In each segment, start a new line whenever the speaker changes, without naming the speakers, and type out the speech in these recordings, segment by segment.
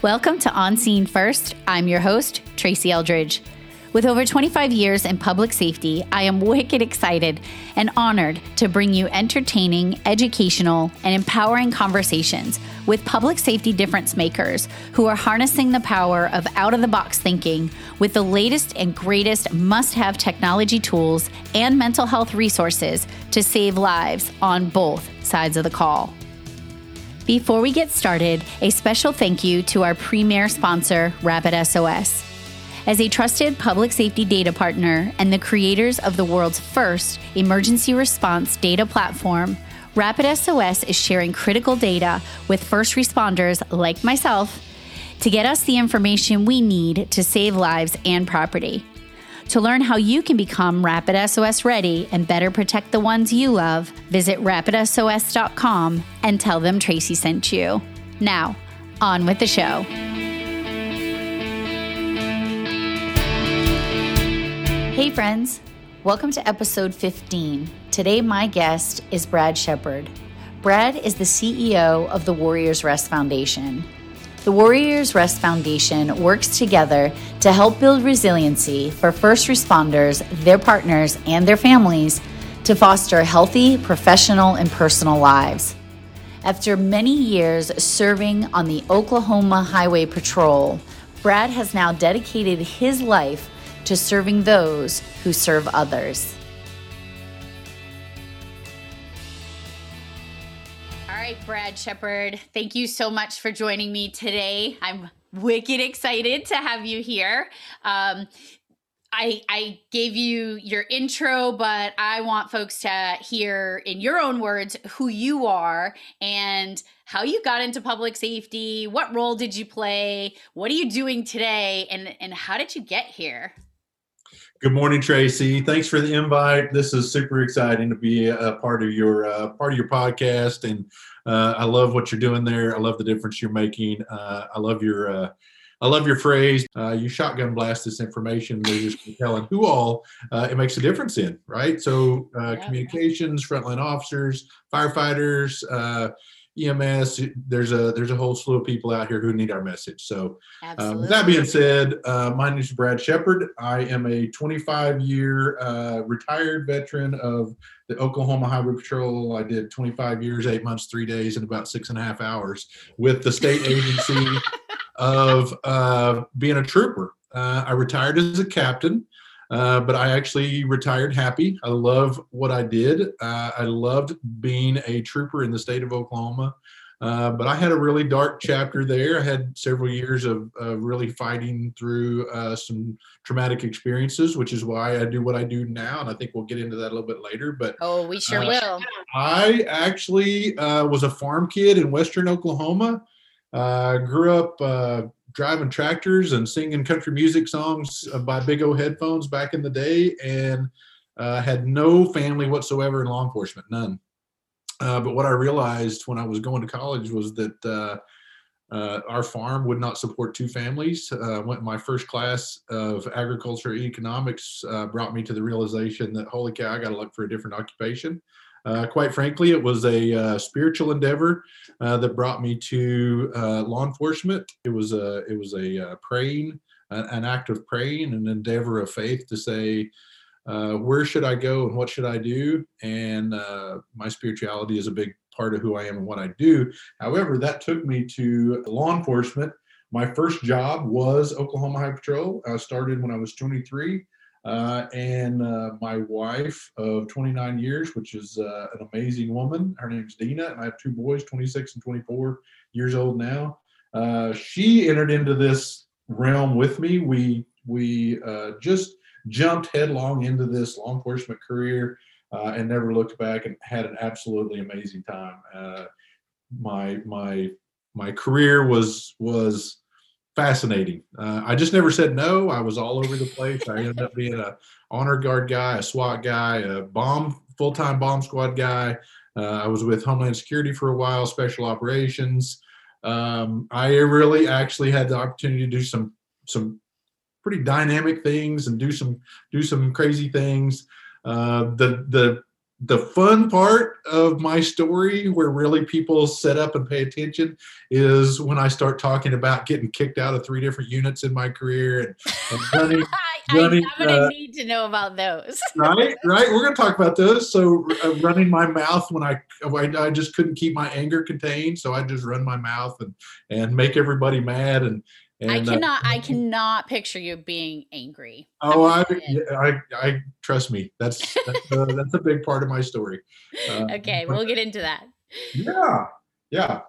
Welcome to On Scene First. I'm your host, Tracy Eldridge. With over 25 years in public safety, I am wicked excited and honored to bring you entertaining, educational, and empowering conversations with public safety difference makers who are harnessing the power of out of the box thinking with the latest and greatest must have technology tools and mental health resources to save lives on both sides of the call. Before we get started, a special thank you to our premier sponsor, Rapid SOS. As a trusted public safety data partner and the creators of the world's first emergency response data platform, Rapid SOS is sharing critical data with first responders like myself to get us the information we need to save lives and property. To learn how you can become Rapid SOS ready and better protect the ones you love, visit rapidsos.com and tell them Tracy sent you. Now, on with the show. Hey, friends. Welcome to episode 15. Today, my guest is Brad Shepard. Brad is the CEO of the Warriors Rest Foundation. The Warriors Rest Foundation works together to help build resiliency for first responders, their partners, and their families to foster healthy professional and personal lives. After many years serving on the Oklahoma Highway Patrol, Brad has now dedicated his life to serving those who serve others. Right, Brad Shepard, thank you so much for joining me today. I'm wicked excited to have you here. Um, I, I gave you your intro, but I want folks to hear in your own words who you are and how you got into public safety. What role did you play? What are you doing today? And, and how did you get here?
Good morning, Tracy. Thanks for the invite. This is super exciting to be a part of your uh, part of your podcast, and uh, I love what you're doing there. I love the difference you're making. Uh, I love your uh, I love your phrase. Uh, you shotgun blast this information. We're just telling who all uh, it makes a difference in, right? So uh, communications, frontline officers, firefighters, EMS. There's a there's a whole slew of people out here who need our message. So um, that being said, my name is Brad Shepard. I am a 25 year retired veteran of the Oklahoma Highway Patrol. I did 25 years, eight months, three days, and about six and a half hours with the state agency of uh, being a trooper. Uh, I retired as a captain, uh, but I actually retired happy. I love what I did. Uh, I loved being a trooper in the state of Oklahoma. Uh, but I had a really dark chapter there. I had several years of, really fighting through uh, some traumatic experiences, which is why I do what I do now. And I think we'll get into that a little bit later. But
oh, we sure uh, will.
I actually uh, was a farm kid in Western Oklahoma. Uh, grew up driving tractors and singing country music songs by big old headphones back in the day, and had no family whatsoever in law enforcement, none. Uh, but what I realized when I was going to college was that uh, uh, our farm would not support two families. Uh, went my first class of agriculture economics uh, brought me to the realization that holy cow, I got to look for a different occupation. Uh, quite frankly, it was a spiritual endeavor that brought me to law enforcement. It was a it was a praying, an act of praying, an endeavor of faith to say, uh, where should I go and what should I do? And uh, my spirituality is a big part of who I am and what I do. However, that took me to law enforcement. My first job was Oklahoma Highway Patrol. I started when I was 23. Uh, and uh, my wife of 29 years, which is uh, an amazing woman. Her name's Dina, and I have two boys, 26 and 24 years old now. Uh, she entered into this realm with me. We we uh just jumped headlong into this law enforcement career uh, and never looked back and had an absolutely amazing time. Uh, my my my career was was fascinating. Uh, I just never said no. I was all over the place. I ended up being a honor guard guy, a SWAT guy, a bomb full time bomb squad guy. Uh, I was with Homeland Security for a while, special operations. Um, I really actually had the opportunity to do some some pretty dynamic things and do some do some crazy things. Uh, the the the fun part of my story where really people set up and pay attention is when I start talking about getting kicked out of three different units in my career and, and running.
running I, am going to uh, need to know about those.
right, right. We're going to talk about those. So, uh, running my mouth when I, I, I just couldn't keep my anger contained, so I just run my mouth and and make everybody mad and and,
I uh, cannot. Uh, I cannot picture you being angry.
Oh, I, I, I, trust me. That's that's, uh, that's a big part of my story.
Uh, okay, we'll get into that.
Yeah, yeah.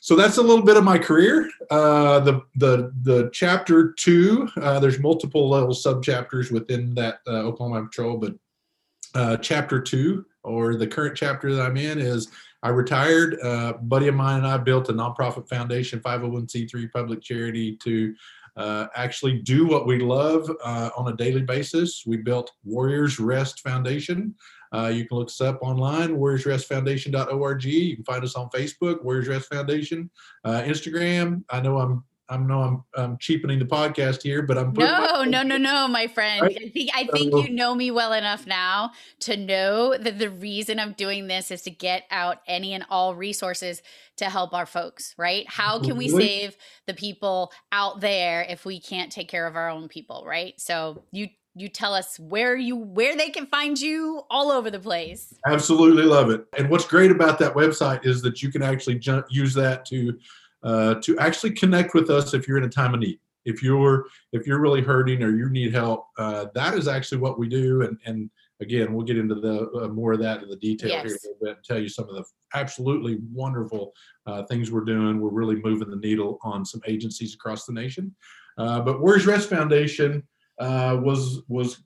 So that's a little bit of my career. Uh, the the the chapter two. Uh, there's multiple little sub chapters within that uh, Oklahoma Patrol, but chapter two or the current chapter that I'm in is I retired. Uh, buddy of mine and I built a nonprofit foundation, 501c3 public charity to uh, actually do what we love uh, on a daily basis. We built Warriors Rest Foundation. Uh, you can look us up online, warriorsrestfoundation.org. You can find us on Facebook, Warriors Rest Foundation, uh, Instagram. I know I'm I know I'm, I'm cheapening the podcast here, but I'm
no, no, no, no, my friend. Right? I think I think you know me well enough now to know that the reason I'm doing this is to get out any and all resources to help our folks. Right? How can we save the people out there if we can't take care of our own people? Right? So you you tell us where you where they can find you all over the place.
Absolutely love it. And what's great about that website is that you can actually jump, use that to uh, to actually connect with us if you're in a time of need. If you're if you're really hurting or you need help, uh, that is actually what we do. And and again, we'll get into the uh, more of that in the detail yes. here a little bit and tell you some of the absolutely wonderful uh, things we're doing. We're really moving the needle on some agencies across the nation. Uh, but Warriors Rest Foundation was was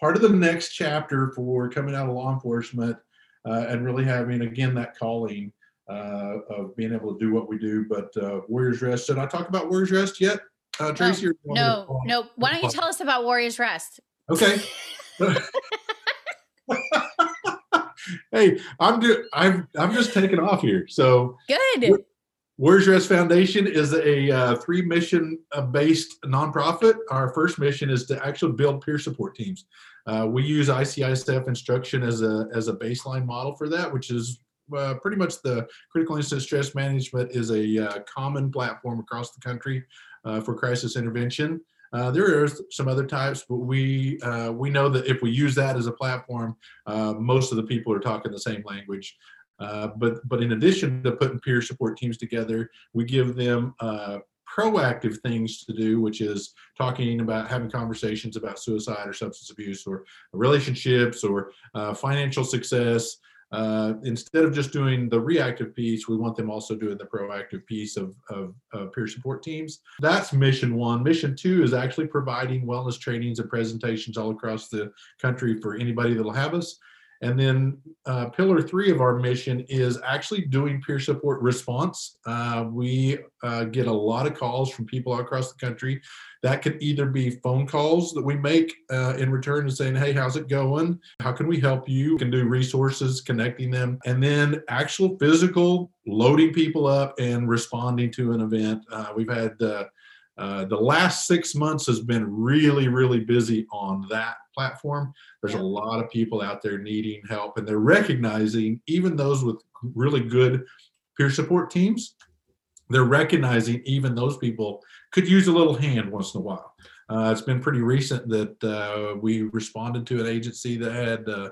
part of the next chapter for coming out of law enforcement and really having again that calling uh, of being able to do what we do. But uh, Warriors Rest, did I talk about Warriors Rest yet, uh, Tracy?
No, no, no. Why don't you tell us about Warriors Rest?
Okay. hey, I'm do- I'm I'm just taking off here. So
good.
Warriors Rest Foundation is a uh, three mission uh, based nonprofit. Our first mission is to actually build peer support teams. Uh, we use ICISF instruction as a as a baseline model for that, which is uh, pretty much the critical incident stress management is a uh, common platform across the country uh, for crisis intervention. Uh, there are some other types, but we uh, we know that if we use that as a platform, uh, most of the people are talking the same language. but but in addition to putting peer support teams together, we give them proactive things to do, which is talking about having conversations about suicide or substance abuse or relationships or financial success uh, instead of just doing the reactive piece, we want them also doing the proactive piece of, of, of, peer support teams. That's mission one. Mission two is actually providing wellness trainings and presentations all across the country for anybody that'll have us. And then uh, pillar three of our mission is actually doing peer support response. Uh, we uh, get a lot of calls from people across the country. That could either be phone calls that we make uh, in return and saying, hey, how's it going? How can we help you? We can do resources, connecting them, and then actual physical loading people up and responding to an event. Uh, we've had uh, uh, the last six months has been really, really busy on that platform. There's a lot of people out there needing help, and they're recognizing, even those with really good peer support teams, they're recognizing even those people could use a little hand once in a while. Uh, it's been pretty recent that uh, we responded to an agency that had uh,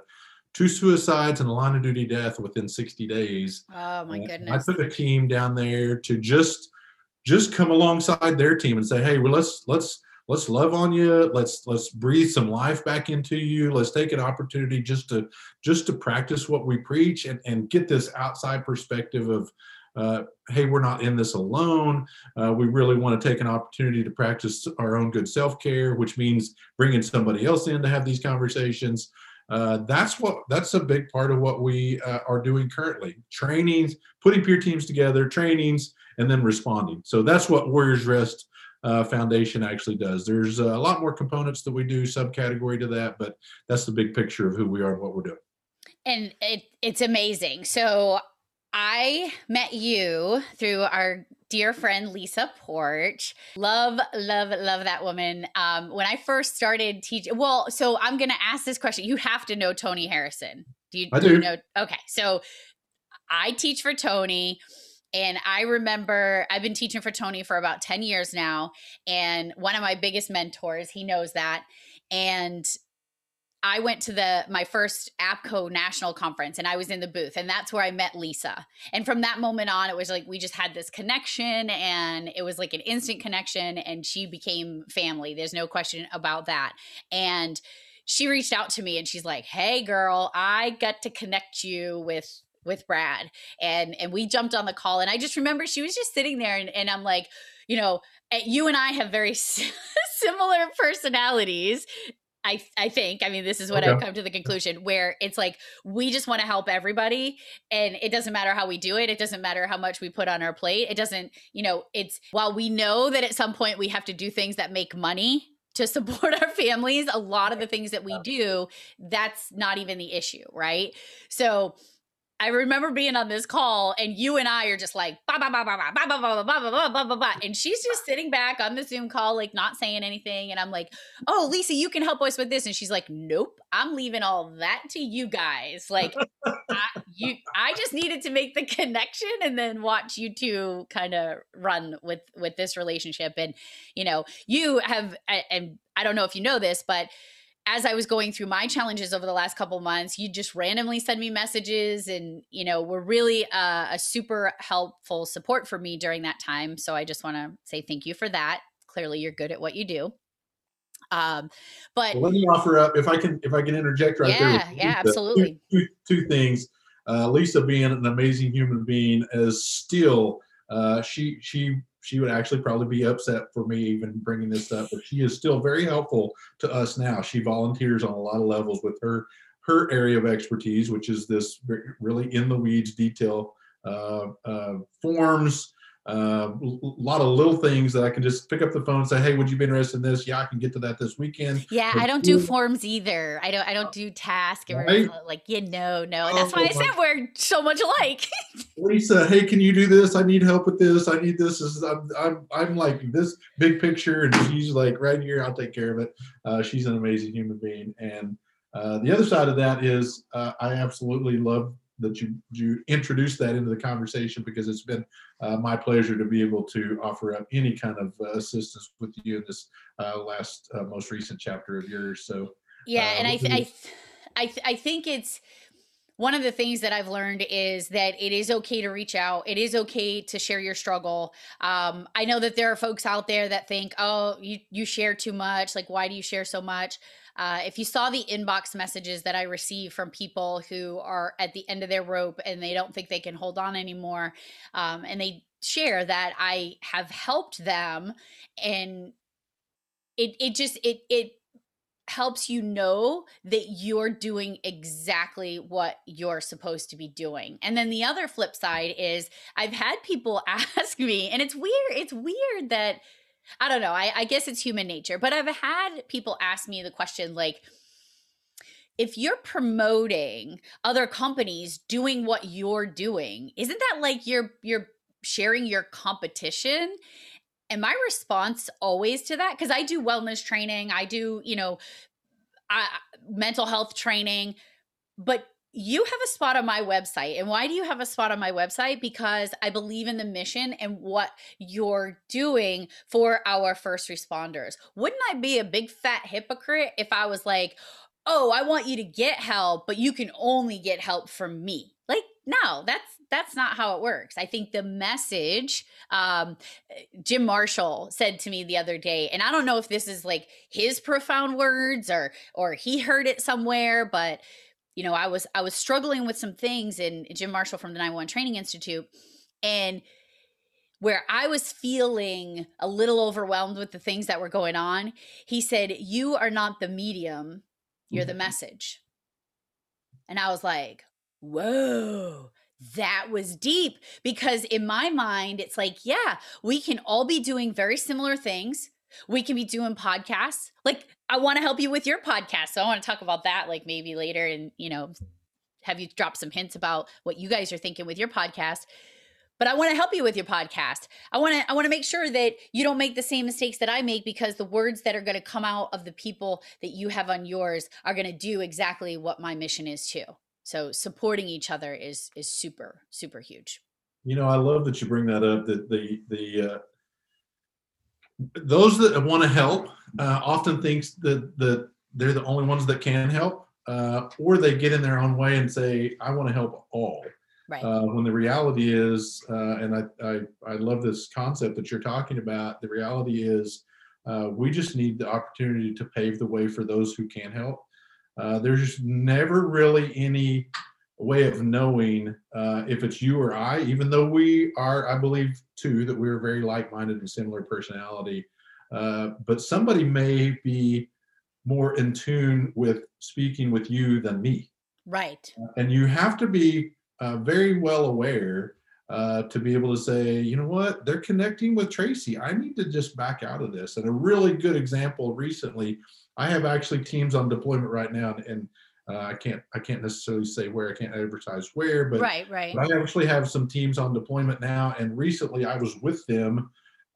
two suicides and a line of duty death within 60 days.
Oh my goodness!
I took a team down there to just just come alongside their team and say, hey, well, let's let's let's love on you. Let's let's breathe some life back into you. Let's take an opportunity just to just to practice what we preach and, and get this outside perspective of uh, hey, we're not in this alone. Uh, we really want to take an opportunity to practice our own good self care, which means bringing somebody else in to have these conversations. Uh, that's what that's a big part of what we uh, are doing currently trainings putting peer teams together trainings and then responding. So that's what Warriors Rest uh, Foundation actually does. There's a lot more components that we do subcategory to that, but that's the big picture of who we are and what we're doing.
And it, it's amazing. So I met you through our dear friend Lisa Porch. Love, love, love that woman. Um, when I first started teaching, well, so I'm going to ask this question. You have to know Tony Harrison. Do you,
I
do you know? Okay. So I teach for Tony. And I remember I've been teaching for Tony for about 10 years now. And one of my biggest mentors, he knows that. And I went to the my first APCO national conference and I was in the booth and that's where I met Lisa. And from that moment on it was like we just had this connection and it was like an instant connection and she became family. There's no question about that. And she reached out to me and she's like, "Hey girl, I got to connect you with with Brad." And and we jumped on the call and I just remember she was just sitting there and, and I'm like, you know, eh, you and I have very similar personalities I I think I mean this is what
Okay.
I've come to the conclusion where it's like we just want to help everybody and it doesn't matter how we do it it doesn't matter how much we put on our plate it doesn't you know it's while we know that at some point we have to do things that make money to support our families a lot of the things that we do that's not even the issue right so I remember being on this call and you and I are just like ba ba ba ba ba ba ba ba ba ba ba ba ba ba and she's just sitting back on the Zoom call like not saying anything and I'm like, "Oh, Lisa, you can help us with this." And she's like, "Nope, I'm leaving all that to you guys." Like I, you I just needed to make the connection and then watch you two kind of run with with this relationship and you know, you have and I don't know if you know this, but as I was going through my challenges over the last couple months, you just randomly send me messages and, you know, were really uh, a super helpful support for me during that time. So I just want to say thank you for that. Clearly, you're good at what you do. Um, but
Well, let me offer up if I can if I can interject right there.
yeah, yeah, absolutely.
Two, two, two things. Uh, Lisa being an amazing human being is still uh, she she she would actually probably be upset for me even bringing this up, but she is still very helpful to us now. She volunteers on a lot of levels with her her area of expertise, which is this really in the weeds detail uh, uh, forms. A lot of little things that I can just pick up the phone and say, "Hey, would you be interested in this? Yeah, I can get to that this weekend."
Yeah,
But
I don't do forms either. I don't. I don't do task.
Right?
Like, yeah, no, no. And that's why I
Oh,
said we're so much alike.
Lisa, hey, can you do this? I need help with this. I need this. this is, I'm, I'm, I'm like this big picture, and she's like right here. I'll take care of it. Uh, she's an amazing human being. And uh, the other side of that is, uh, I absolutely love that you you introduced that into the conversation because it's been uh, my pleasure to be able to offer up any kind of uh, assistance with you in this uh, last uh, most recent chapter of yours. So
Yeah,
Uh,
and I, th- I, th- I, th- I think it's one of the things that I've learned is that it is okay to reach out. It is okay to share your struggle. Um, I know that there are folks out there that think, "Oh, you you share too much. Like, why do you share so much?" Uh, if you saw the inbox messages that I receive from people who are at the end of their rope and they don't think they can hold on anymore, um, and they share that I have helped them, and it it just it it helps you know that you're doing exactly what you're supposed to be doing. And then the other flip side is I've had people ask me, and it's weird, it's weird that I don't know, I, I guess it's human nature, but I've had people ask me the question like, if you're promoting other companies doing what you're doing, isn't that like you're you're sharing your competition? And my response always to that, because I do wellness training, I do, you know, I, mental health training, but you have a spot on my website. And why do you have a spot on my website? Because I believe in the mission and what you're doing for our first responders. Wouldn't I be a big fat hypocrite if I was like, oh, I want you to get help, but you can only get help from me? Like, no, that's that's not how it works. I think the message, um, Jim Marshall said to me the other day, and I don't know if this is like his profound words or or he heard it somewhere, but you know, I was I was struggling with some things in Jim Marshall from the 911 Training Institute, and where I was feeling a little overwhelmed with the things that were going on, he said, "You are not the medium, you're the
Mhm.
message." And I was like, "Whoa." That was deep because in my mind, it's like, yeah, we can all be doing very similar things. We can be doing podcasts. Like, I want to help you with your podcast. So I want to talk about that like maybe later and, you know, have you drop some hints about what you guys are thinking with your podcast. But I want to help you with your podcast. I want to I want to make sure that you don't make the same mistakes that I make because the words that are going to come out of the people that you have on yours are going to do exactly what my mission is too. So supporting each other is is super super huge.
You know, I love that you bring that up. That the the uh, those that want to help uh, often thinks that that they're the only ones that can help, uh, or they get in their own way and say, "I want to help all."
Right.
Uh, when the reality is, uh, and I, I I love this concept that you're talking about. The reality is, uh, we just need the opportunity to pave the way for those who can help. Uh, there's never really any way of knowing uh, if it's you or I, even though we are, I believe too, that we're very like-minded and similar personality. Uh, but somebody may be more in tune with speaking with you than me.
Right.
And you have to be uh, very well aware uh, to be able to say, you know what, they're connecting with Tracy. I need to just back out of this. And a really good example recently, I have actually teams on deployment right now, and uh, I can't I can't necessarily say where I can't advertise where, but
right, right.
But I actually have some teams on deployment now, and recently I was with them,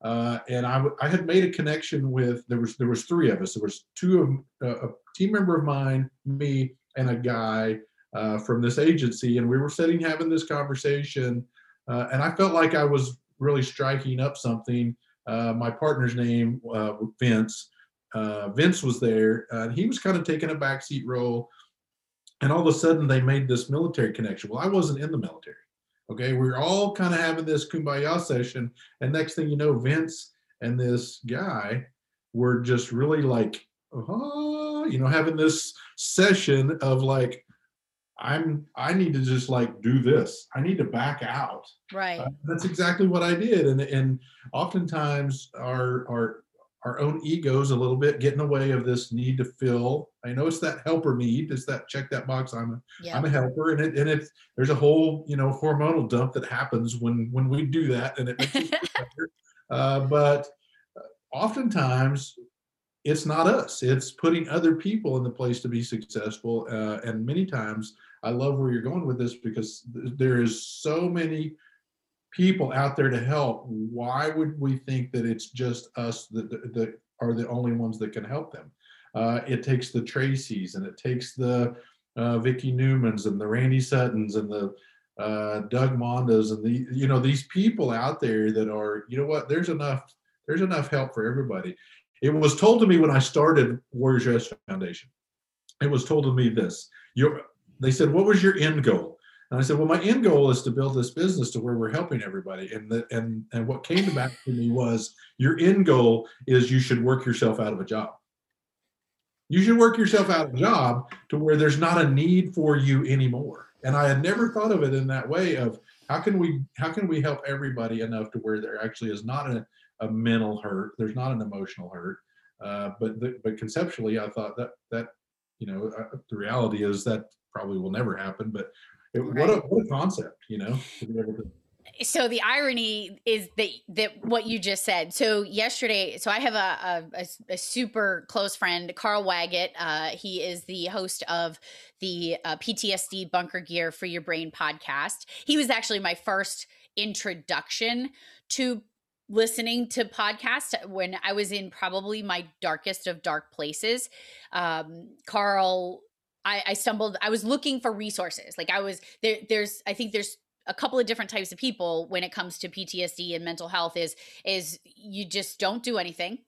uh, and I, I had made a connection with there was there was three of us. There was two of uh, a team member of mine, me, and a guy uh, from this agency, and we were sitting having this conversation, uh, and I felt like I was really striking up something. Uh, my partner's name uh, Vince. Vince was there, and he was kind of taking a backseat role and all of a sudden they made this military connection. Well, I wasn't in the military. Okay, we are all kind of having this kumbaya session, and next thing you know, Vince and this guy were just really like, oh, you know, having this session of like, I'm, I need to just like do this. I need to back out.
Right. Uh,
that's exactly what I did, and and oftentimes our our our own egos a little bit get in the way of this need to fill. I know it's that helper need. It's that check that box. I'm a yeah. I'm a helper, and it and it there's a whole you know hormonal dump that happens when when we do that, and it makes better. Uh, but uh, oftentimes it's not us. It's putting other people in the place to be successful. Uh, and many times I love where you're going with this because th- there is so many people out there to help, why would we think that it's just us that, that are the only ones that can help them? Uh, it takes the Tracys and it takes the uh, Vicky Newmans and the Randy Suttons and the uh, Doug Mondas and the you know these people out there that are you know what there's enough there's enough help for everybody. It was told to me when I started Warriors Rest Foundation. It was told to me this. You they said, what was your end goal? And I said, well, my end goal is to build this business to where we're helping everybody. And the, and and what came back to me was your end goal is you should work yourself out of a job. You should work yourself out of a job to where there's not a need for you anymore. And I had never thought of it in that way of how can we how can we help everybody enough to where there actually is not a, a mental hurt, there's not an emotional hurt. Uh, but the, but conceptually, I thought that that you know uh, the reality is that probably will never happen. But right. what a what a concept, you know, to be able to
so the irony is that that what you just said. So yesterday, so I have a a, a super close friend, Carl Waggett. Uh, he is the host of the uh, PTSD Bunker Gear for Your Brain podcast. He was actually my first introduction to listening to podcasts when I was in probably my darkest of dark places. Um, Carl I, I stumbled i was looking for resources. Like i was there there's i think there's a couple of different types of people when it comes to PTSD and mental health is is you just don't do anything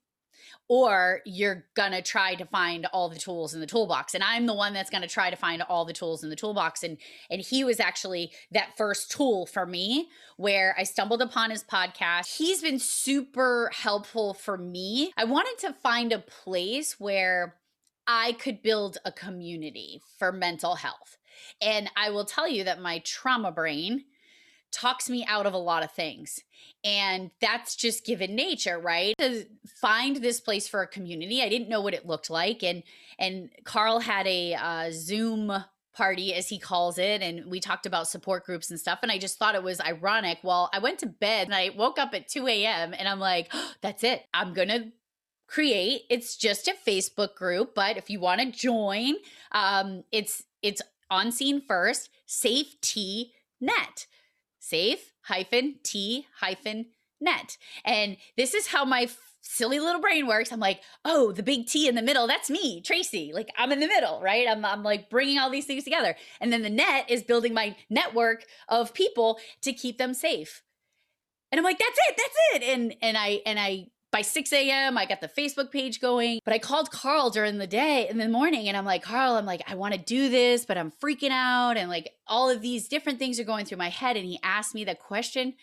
or you're going to try to find all the tools in the toolbox. And I'm the one that's going to try to find all the tools in the toolbox. And and he was actually that first tool for me where I stumbled upon his podcast. He's been super helpful for me. I wanted to find a place where I could build a community for mental health. And I will tell you that my trauma brain talks me out of a lot of things. And that's just given nature, right? To find this place for a community, I didn't know what it looked like. And and Carl had a uh, Zoom party as he calls it and we talked about support groups and stuff and i just thought it was ironic well i went to bed and i woke up at 2 a.m and i'm like oh, that's it i'm gonna create. It's just a Facebook group, but if you want to join, um, it's it's on scene first. Safe T net. Safe hyphen T hyphen net. And this is how my silly little brain works. I'm like, oh, the big T in the middle, that's me, Tracy. Like I'm in the middle, right? I'm, I'm like bringing all these things together. And then the net is building my network of people to keep them safe. And I'm like, that's it, that's it. And and I and I by 6 a.m. I got the Facebook page going. But I called Carl during the day in the morning and I'm like, Carl, I'm like, I want to do this, but I'm freaking out. And like all of these different things are going through my head. And he asked me the question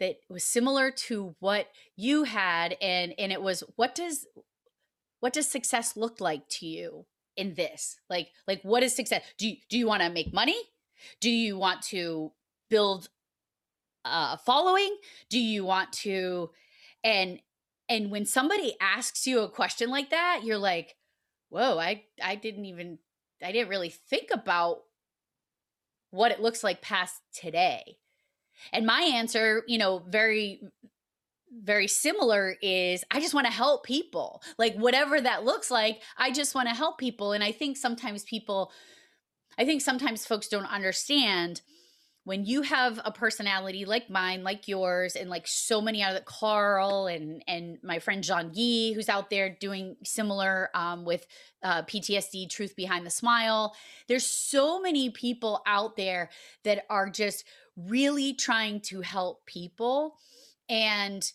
that was similar to what you had and and it was what does what does success look like to you in this like like what is success do you do you want to make money do you want to build a following do you want to and and when somebody asks you a question like that you're like whoa i i didn't even i didn't really think about what it looks like past today and my answer, you know, very very similar is I just want to help people. Like whatever that looks like, I just want to help people and I think sometimes people I think sometimes folks don't understand when you have a personality like mine, like yours, and like so many out other Carl and and my friend John Yee, who's out there doing similar um, with uh, PTSD, Truth Behind the Smile. There's so many people out there that are just really trying to help people, and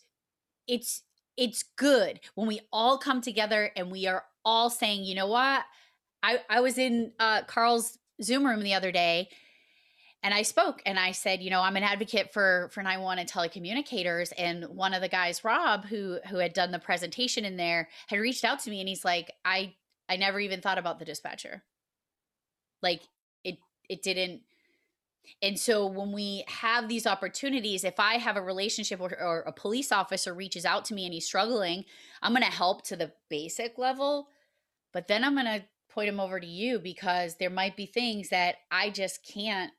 it's it's good when we all come together and we are all saying, you know what, I I was in uh, Carl's Zoom room the other day and I spoke and I said, you know, I'm an advocate for for 911 and telecommunicators. And one of the guys, Rob, who who had done the presentation in there, had reached out to me and he's like, I I never even thought about the dispatcher. Like it it didn't and so when we have these opportunities, if I have a relationship or, or a police officer reaches out to me and he's struggling, I'm going to help to the basic level, but then I'm going to point him over to you because there might be things that I just can't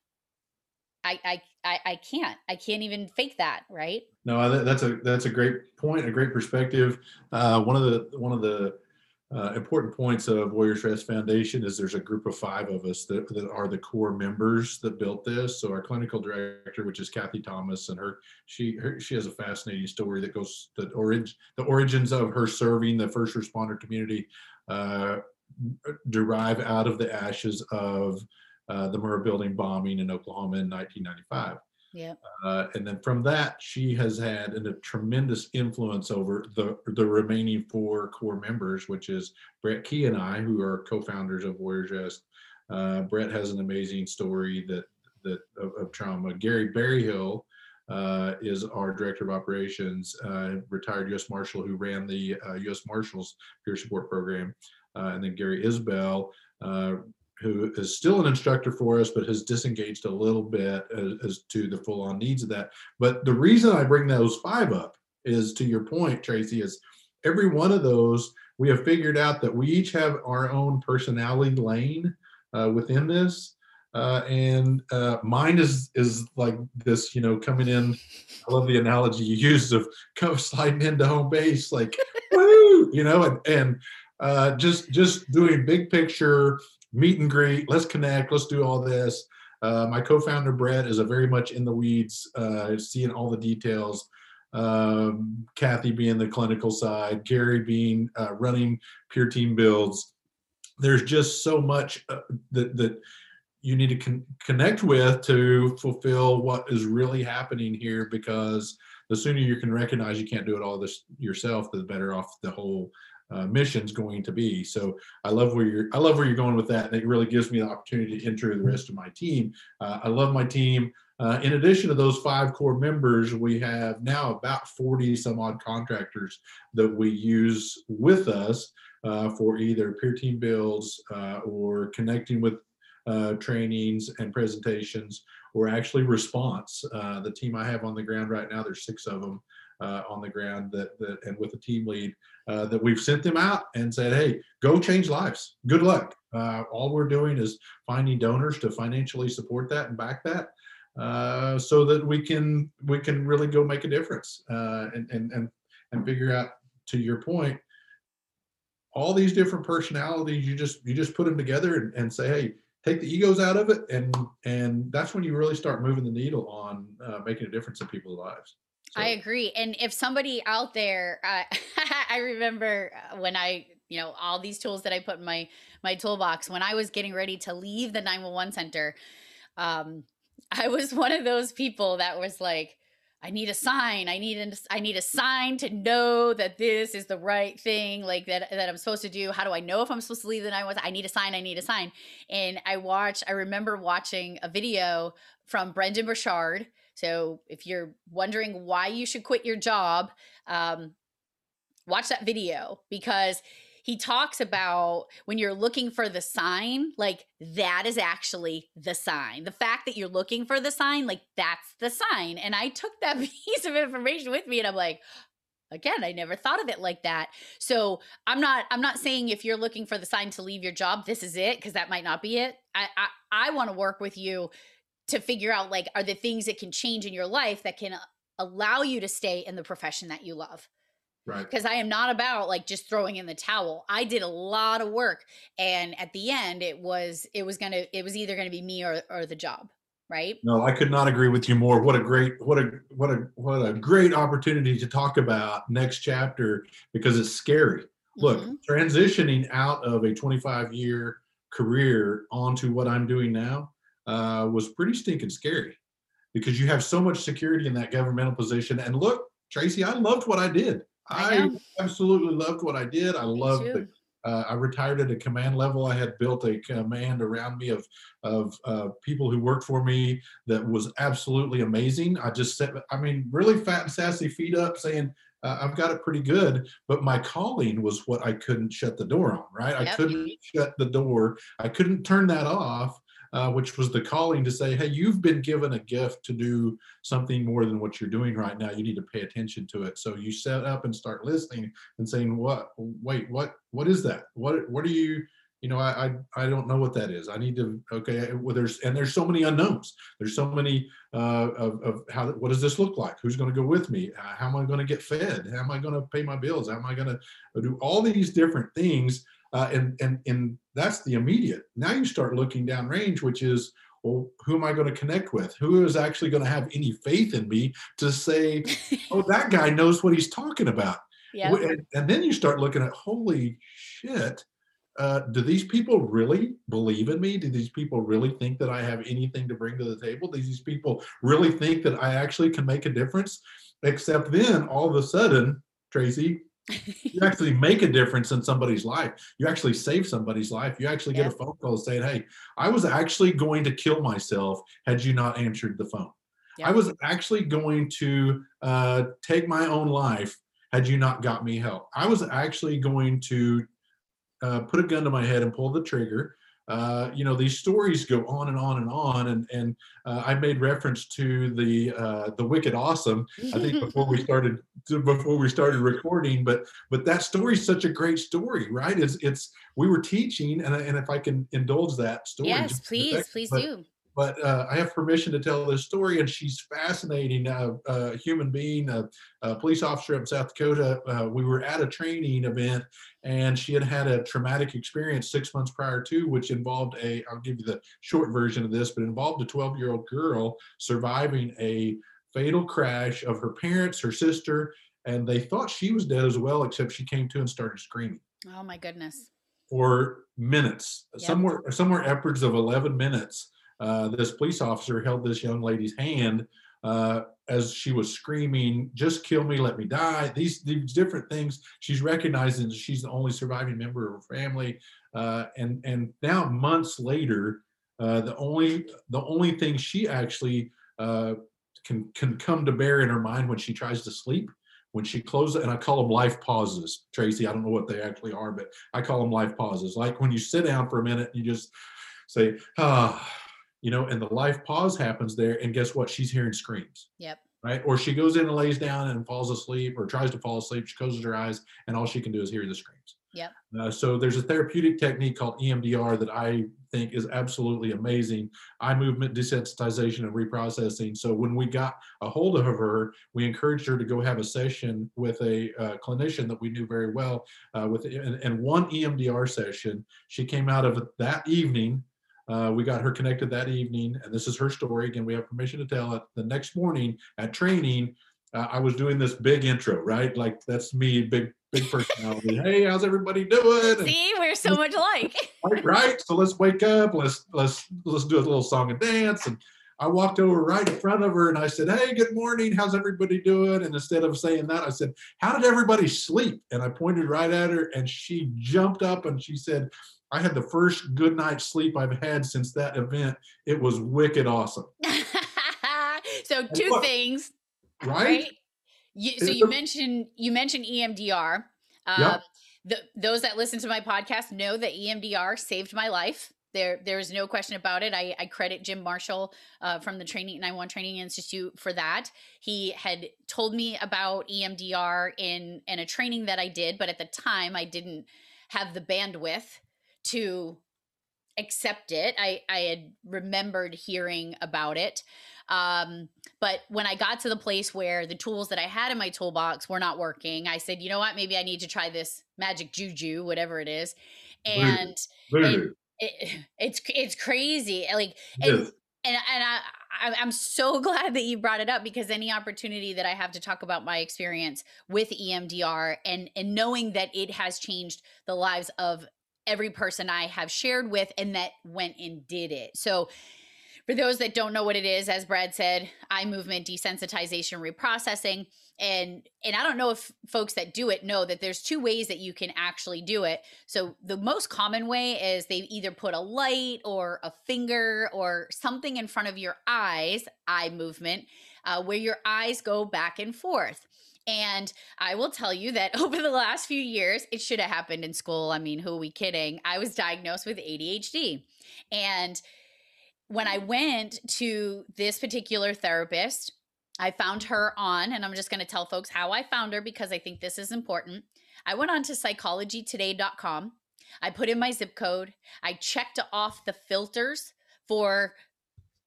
I, I, I can't. I can't even fake that, right?
No, that's a that's a great point, a great perspective. Uh, one of the one of the uh, important points of Warriors Rest Foundation is there's a group of five of us that, that are the core members that built this. So our clinical director, which is Kathy Thomas, and her she her, she has a fascinating story that goes the origin the origins of her serving the first responder community uh, derive out of the ashes of uh, the Murrah Building bombing in Oklahoma in 1995.
Yeah.
Uh, and then from that, she has had an, a tremendous influence over the the remaining four core members, which is Brett Key and I, who are co-founders of Warriors Rest. Uh, Brett has an amazing story that that of, of trauma. Gary Berryhill uh, is our director of operations, uh, retired U.S. Marshal who ran the U.S. Uh, Marshals peer support program, uh, and then Gary Isbell who is still an instructor for us, but has disengaged a little bit as, as, to the full on needs of that. But the reason I bring those five up is to your point, Tracy, is every one of those, we have figured out that we each have our own personality lane uh, within this. Uh, and uh, mine is is like this, you know, coming in. I love the analogy you use of come sliding into home base, like woo, you know, and and uh, just just doing big picture meet and greet. Let's connect. Let's do all this. Uh, my co-founder Brett is a very much in the weeds, uh, seeing all the details. Um, Kathy being the clinical side, Gary being uh, running peer team builds. There's just so much uh, that that you need to con- connect with to fulfill what is really happening here. Because the sooner you can recognize you can't do it all this yourself, the better off the whole uh, mission's going to be. So I love where you're I love where you're going with that, and it really gives me the opportunity to enter the rest of my team. Uh, I love my team. Uh, in addition to those five core members, we have now about 40 some odd contractors that we use with us uh, for either peer team builds uh, or connecting with uh, trainings and presentations or actually response. the team I have on the ground right now, there's six of them uh, on the ground that, that and with a team lead uh, that we've sent them out and said, hey, go change lives. Good luck. Uh, all we're doing is finding donors to financially support that and back that. Uh, so that we can we can really go make a difference uh, and, and and and figure out to your point all these different personalities you just you just put them together and, and say hey take the egos out of it and and that's when you really start moving the needle on uh, making a difference in people's lives So,
I agree. And if somebody out there, uh, I remember uh, when I, you know, all these tools that I put in my my toolbox when I was getting ready to leave the 911 center. Um, I was one of those people that was like, I need a sign. I need a, I need a sign to know that this is the right thing, like that that I'm supposed to do. How do I know if I'm supposed to leave the 911? I need a sign. I need a sign. And I watched. I remember watching a video from Brendon Burchard. So if you're wondering why you should quit your job, um, watch that video because he talks about when you're looking for the sign, like that is actually the sign. The fact that you're looking for the sign, like that's the sign. And I took that piece of information with me and I'm like, again i never thought of it like that so i'm not i'm not saying if you're looking for the sign to leave your job this is it because that might not be it i i, I want to work with you to figure out like are the things that can change in your life that can allow you to stay in the profession that you love
right.
because I am not about like just throwing in the towel. I did a lot of work and at the end it was it was to it was either going to be me or or the job, right?
No, I could not agree with you more. What a great, what a, what a, what a great opportunity to talk about next chapter because it's scary. Look,
Mhm.
transitioning out of a 25 year career onto what I'm doing now uh, was pretty stinking scary because you have so much security in that governmental position. And look, Tracy, I loved what I did.
I
I, absolutely loved what I did. I loved the uh, I retired at a command level. I had built a command around me of of uh, people who worked for me that was absolutely amazing. I just said, I mean, really fat and sassy, feet up, saying uh, I've got it pretty good. But my calling was what I couldn't shut the door on. Right? I couldn't shut the door. I couldn't turn that off. Uh, which was the calling to say, hey, you've been given a gift to do something more than what you're doing right now. You need to pay attention to it. So you set up and start listening and saying, what? Wait, what? What is that? What? What are you? You know, I I, I don't know what that is. I need to. Okay, well, there's and there's so many unknowns. There's so many uh, of of how. What does this look like? Who's going to go with me? Uh, how am I going to get fed? How am I going to pay my bills? How am I going to do all these different things? Uh, and and and that's the immediate. Now you start looking downrange, which is well, who am I going to connect with? Who is actually going to have any faith in me to say, oh, that guy knows what he's talking about?
yeah.
And, and then you start looking at, holy shit, uh, do these people really believe in me? Do these people really think that I have anything to bring to the table? Do these people really think that I actually can make a difference? Except then all of a sudden, Tracy, you actually make a difference in somebody's life. You actually save somebody's life. You actually get a phone call saying, Hey, I was actually going to kill myself had you not answered the phone.
Yeah.
I was actually going to uh, take my own life had you not got me help. I was actually going to uh, put a gun to my head and pull the trigger. Uh, you know, these stories go on and on and on. And, and uh, I made reference to the uh, the Wicked Awesome. I think before we started before we started recording, but but that story is such a great story, right? It's it's we were teaching, and and if I can indulge that story,
yes,
just for a
please,
second,
please
but-
do.
But uh, I have permission to tell this story, and she's fascinating. Uh, a human being, a, police officer up in South Dakota. Uh, we were at a training event, and she had had a traumatic experience six months prior to, which involved a. I'll give you the short version of this, but involved a 12-year-old girl surviving a fatal crash of her parents, her sister, and they thought she was dead as well, except she came to and started screaming
Oh my goodness.
for minutes,
Yep.
somewhere somewhere upwards of 11 minutes. Uh, this police officer held this young lady's hand uh, as she was screaming, "Just kill me, let me die." These these different things. She's recognizing that she's the only surviving member of her family, uh, and and now months later, uh, the only the only thing she actually uh, can can come to bear in her mind when she tries to sleep when she closes and i call them life pauses tracy i don't know what they actually are but I call them life pauses. Like when you sit down for a minute and you just say, ah, you know, and the life pause happens there. And guess what? She's hearing screams,
Yep.
right? Or she goes in and lays down and falls asleep or tries to fall asleep. She closes her eyes and all she can do is hear the screams.
Yep.
Uh, so there's a therapeutic technique called EMDR that I think is absolutely amazing. Eye movement desensitization and reprocessing. So when we got a hold of her, we encouraged her to go have a session with a uh, clinician that we knew very well. Uh, with and, and one EMDR session, she came out of it that evening. Uh, we got her connected that evening, and this is her story. Again, we have permission to tell it. The next morning at training, uh, I was doing this big intro, right? Like that's me, big big personality. hey, how's everybody doing? And,
See, we're so much alike.
right, right. So let's wake up. Let's let's let's do a little song and dance. And I walked over right in front of her and I said, "Hey, good morning. How's everybody doing?" And instead of saying that, I said, "How did everybody sleep?" And I pointed right at her, and she jumped up and she said, "I had the first good night's sleep I've had since that event. It was wicked awesome."
so two
what-
things,
Right?
right? You, so you mentioned you mentioned EMDR. Uh,
Yep.
the, those that listen to my podcast know that EMDR saved my life. There, there is no question about it. I, I credit Jim Marshall uh, from the Training 91 Training Institute for that. He had told me about EMDR in in a training that I did, but at the time I didn't have the bandwidth to accept it. I I had remembered hearing about it. Um, but when I got to the place where the tools that I had in my toolbox were not working, I said, you know what, maybe I need to try this magic juju, whatever it is.
Voodoo.
And it, it's it's crazy. Like and
is.
and and I, I'm so glad that you brought it up because any opportunity that I have to talk about my experience with EMDR and and knowing that it has changed the lives of every person I have shared with and that went and did it. So for those that don't know what it is, as Brad said, eye movement desensitization reprocessing. And and I don't know if folks that do it know that there's two ways that you can actually do it. So the most common way is they either put a light or a finger or something in front of your eyes, eye movement, uh, where your eyes go back and forth. And I will tell you that over the last few years, it should have happened in school. I mean, who are we kidding? I was diagnosed with ADHD. And when I went to this particular therapist, I found her on, and I'm just going to tell folks how I found her because I think this is important. I went on to psychologytoday.com. I put in my zip code. I checked off the filters for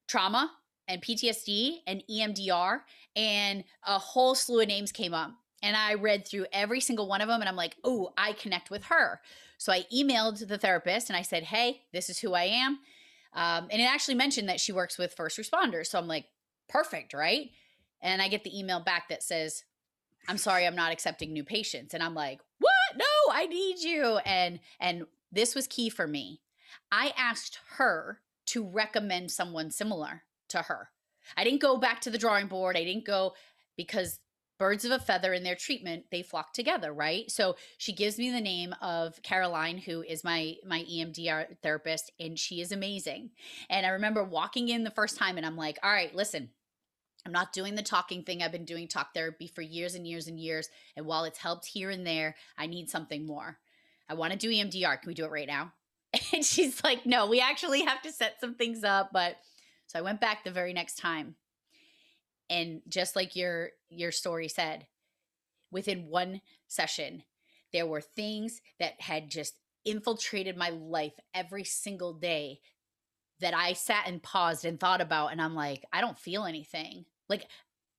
trauma and PTSD and EMDR, and a whole slew of names came up. And I read through every single one of them, and I'm like, oh, I connect with her. So I emailed the therapist and I said, hey, this is who I am. Um, and it actually mentioned that she works with first responders. So I'm like, perfect, right? And I get the email back that says, I'm sorry, I'm not accepting new patients. And I'm like, what? No, I need you. And and this was key for me. I asked her to recommend someone similar to her. I didn't go back to the drawing board. I didn't go because birds of a feather in their treatment, they flock together, right? So she gives me the name of Caroline, who is my my EMDR therapist, and she is amazing. And I remember walking in the first time and I'm like, all right, listen, I'm not doing the talking thing. I've been doing talk therapy for years and years and years. And while it's helped here and there, I need something more. I want to do EMDR. Can we do it right now? And she's like, no, we actually have to set some things up. But so I went back the very next time. And just like your your story said, within one session, there were things that had just infiltrated my life every single day that I sat and paused and thought about. And I'm like, I don't feel anything. Like,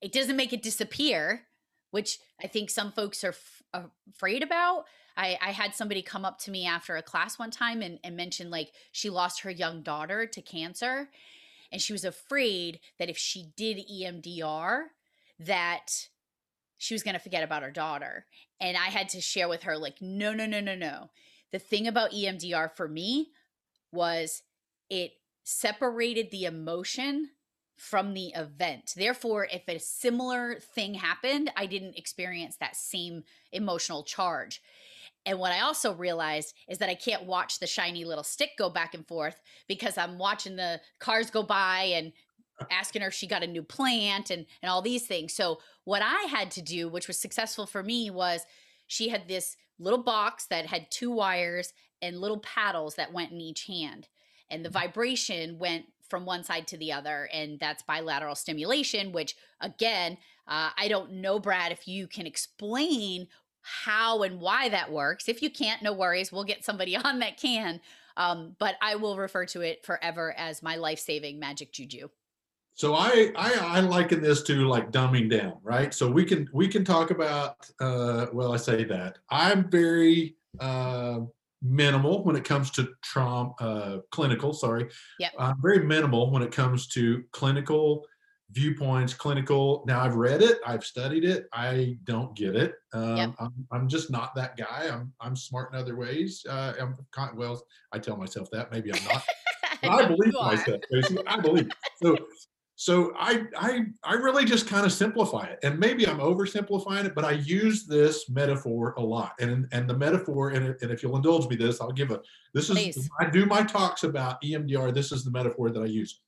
it doesn't make it disappear, which I think some folks are f- afraid about. I, I had somebody come up to me after a class one time and, and mention like she lost her young daughter to cancer. And she was afraid that if she did EMDR, that she was going to forget about her daughter. And I had to share with her, like, no, no, no, no, no. The thing about EMDR for me was it separated the emotion from the event. Therefore, if a similar thing happened, I didn't experience that same emotional charge. And what I also realized is that I can't watch the shiny little stick go back and forth because I'm watching the cars go by and asking her if she got a new plant and and all these things. So what I had to do, which was successful for me, was she had this little box that had two wires and little paddles that went in each hand. And the vibration went from one side to the other. And that's bilateral stimulation, which again, uh, I don't know, Brad, if you can explain how and why that works. If you can't, no worries. We'll get somebody on that can. Um, but I will refer to it forever as my life saving magic juju.
So I, I I liken this to like dumbing down, right? So we can we can talk about uh, well, I say that I'm very uh, minimal when it comes to trauma, uh, clinical. Sorry,
Yep.
I'm very minimal when it comes to clinical viewpoints, clinical. Now I've read it, I've studied it. I don't get it. Um,
Yep.
I'm, I'm just not that guy. I'm I'm smart in other ways. Uh, I'm con- well, I tell myself that. Maybe I'm not. But I believe myself. I believe. So so I I I really just kind of simplify it, and maybe I'm oversimplifying it, but I use this metaphor a lot, and and the metaphor, and, and if you'll indulge me, this I'll give a. This is
Please.
I do my talks about EMDR. This is the metaphor that I use.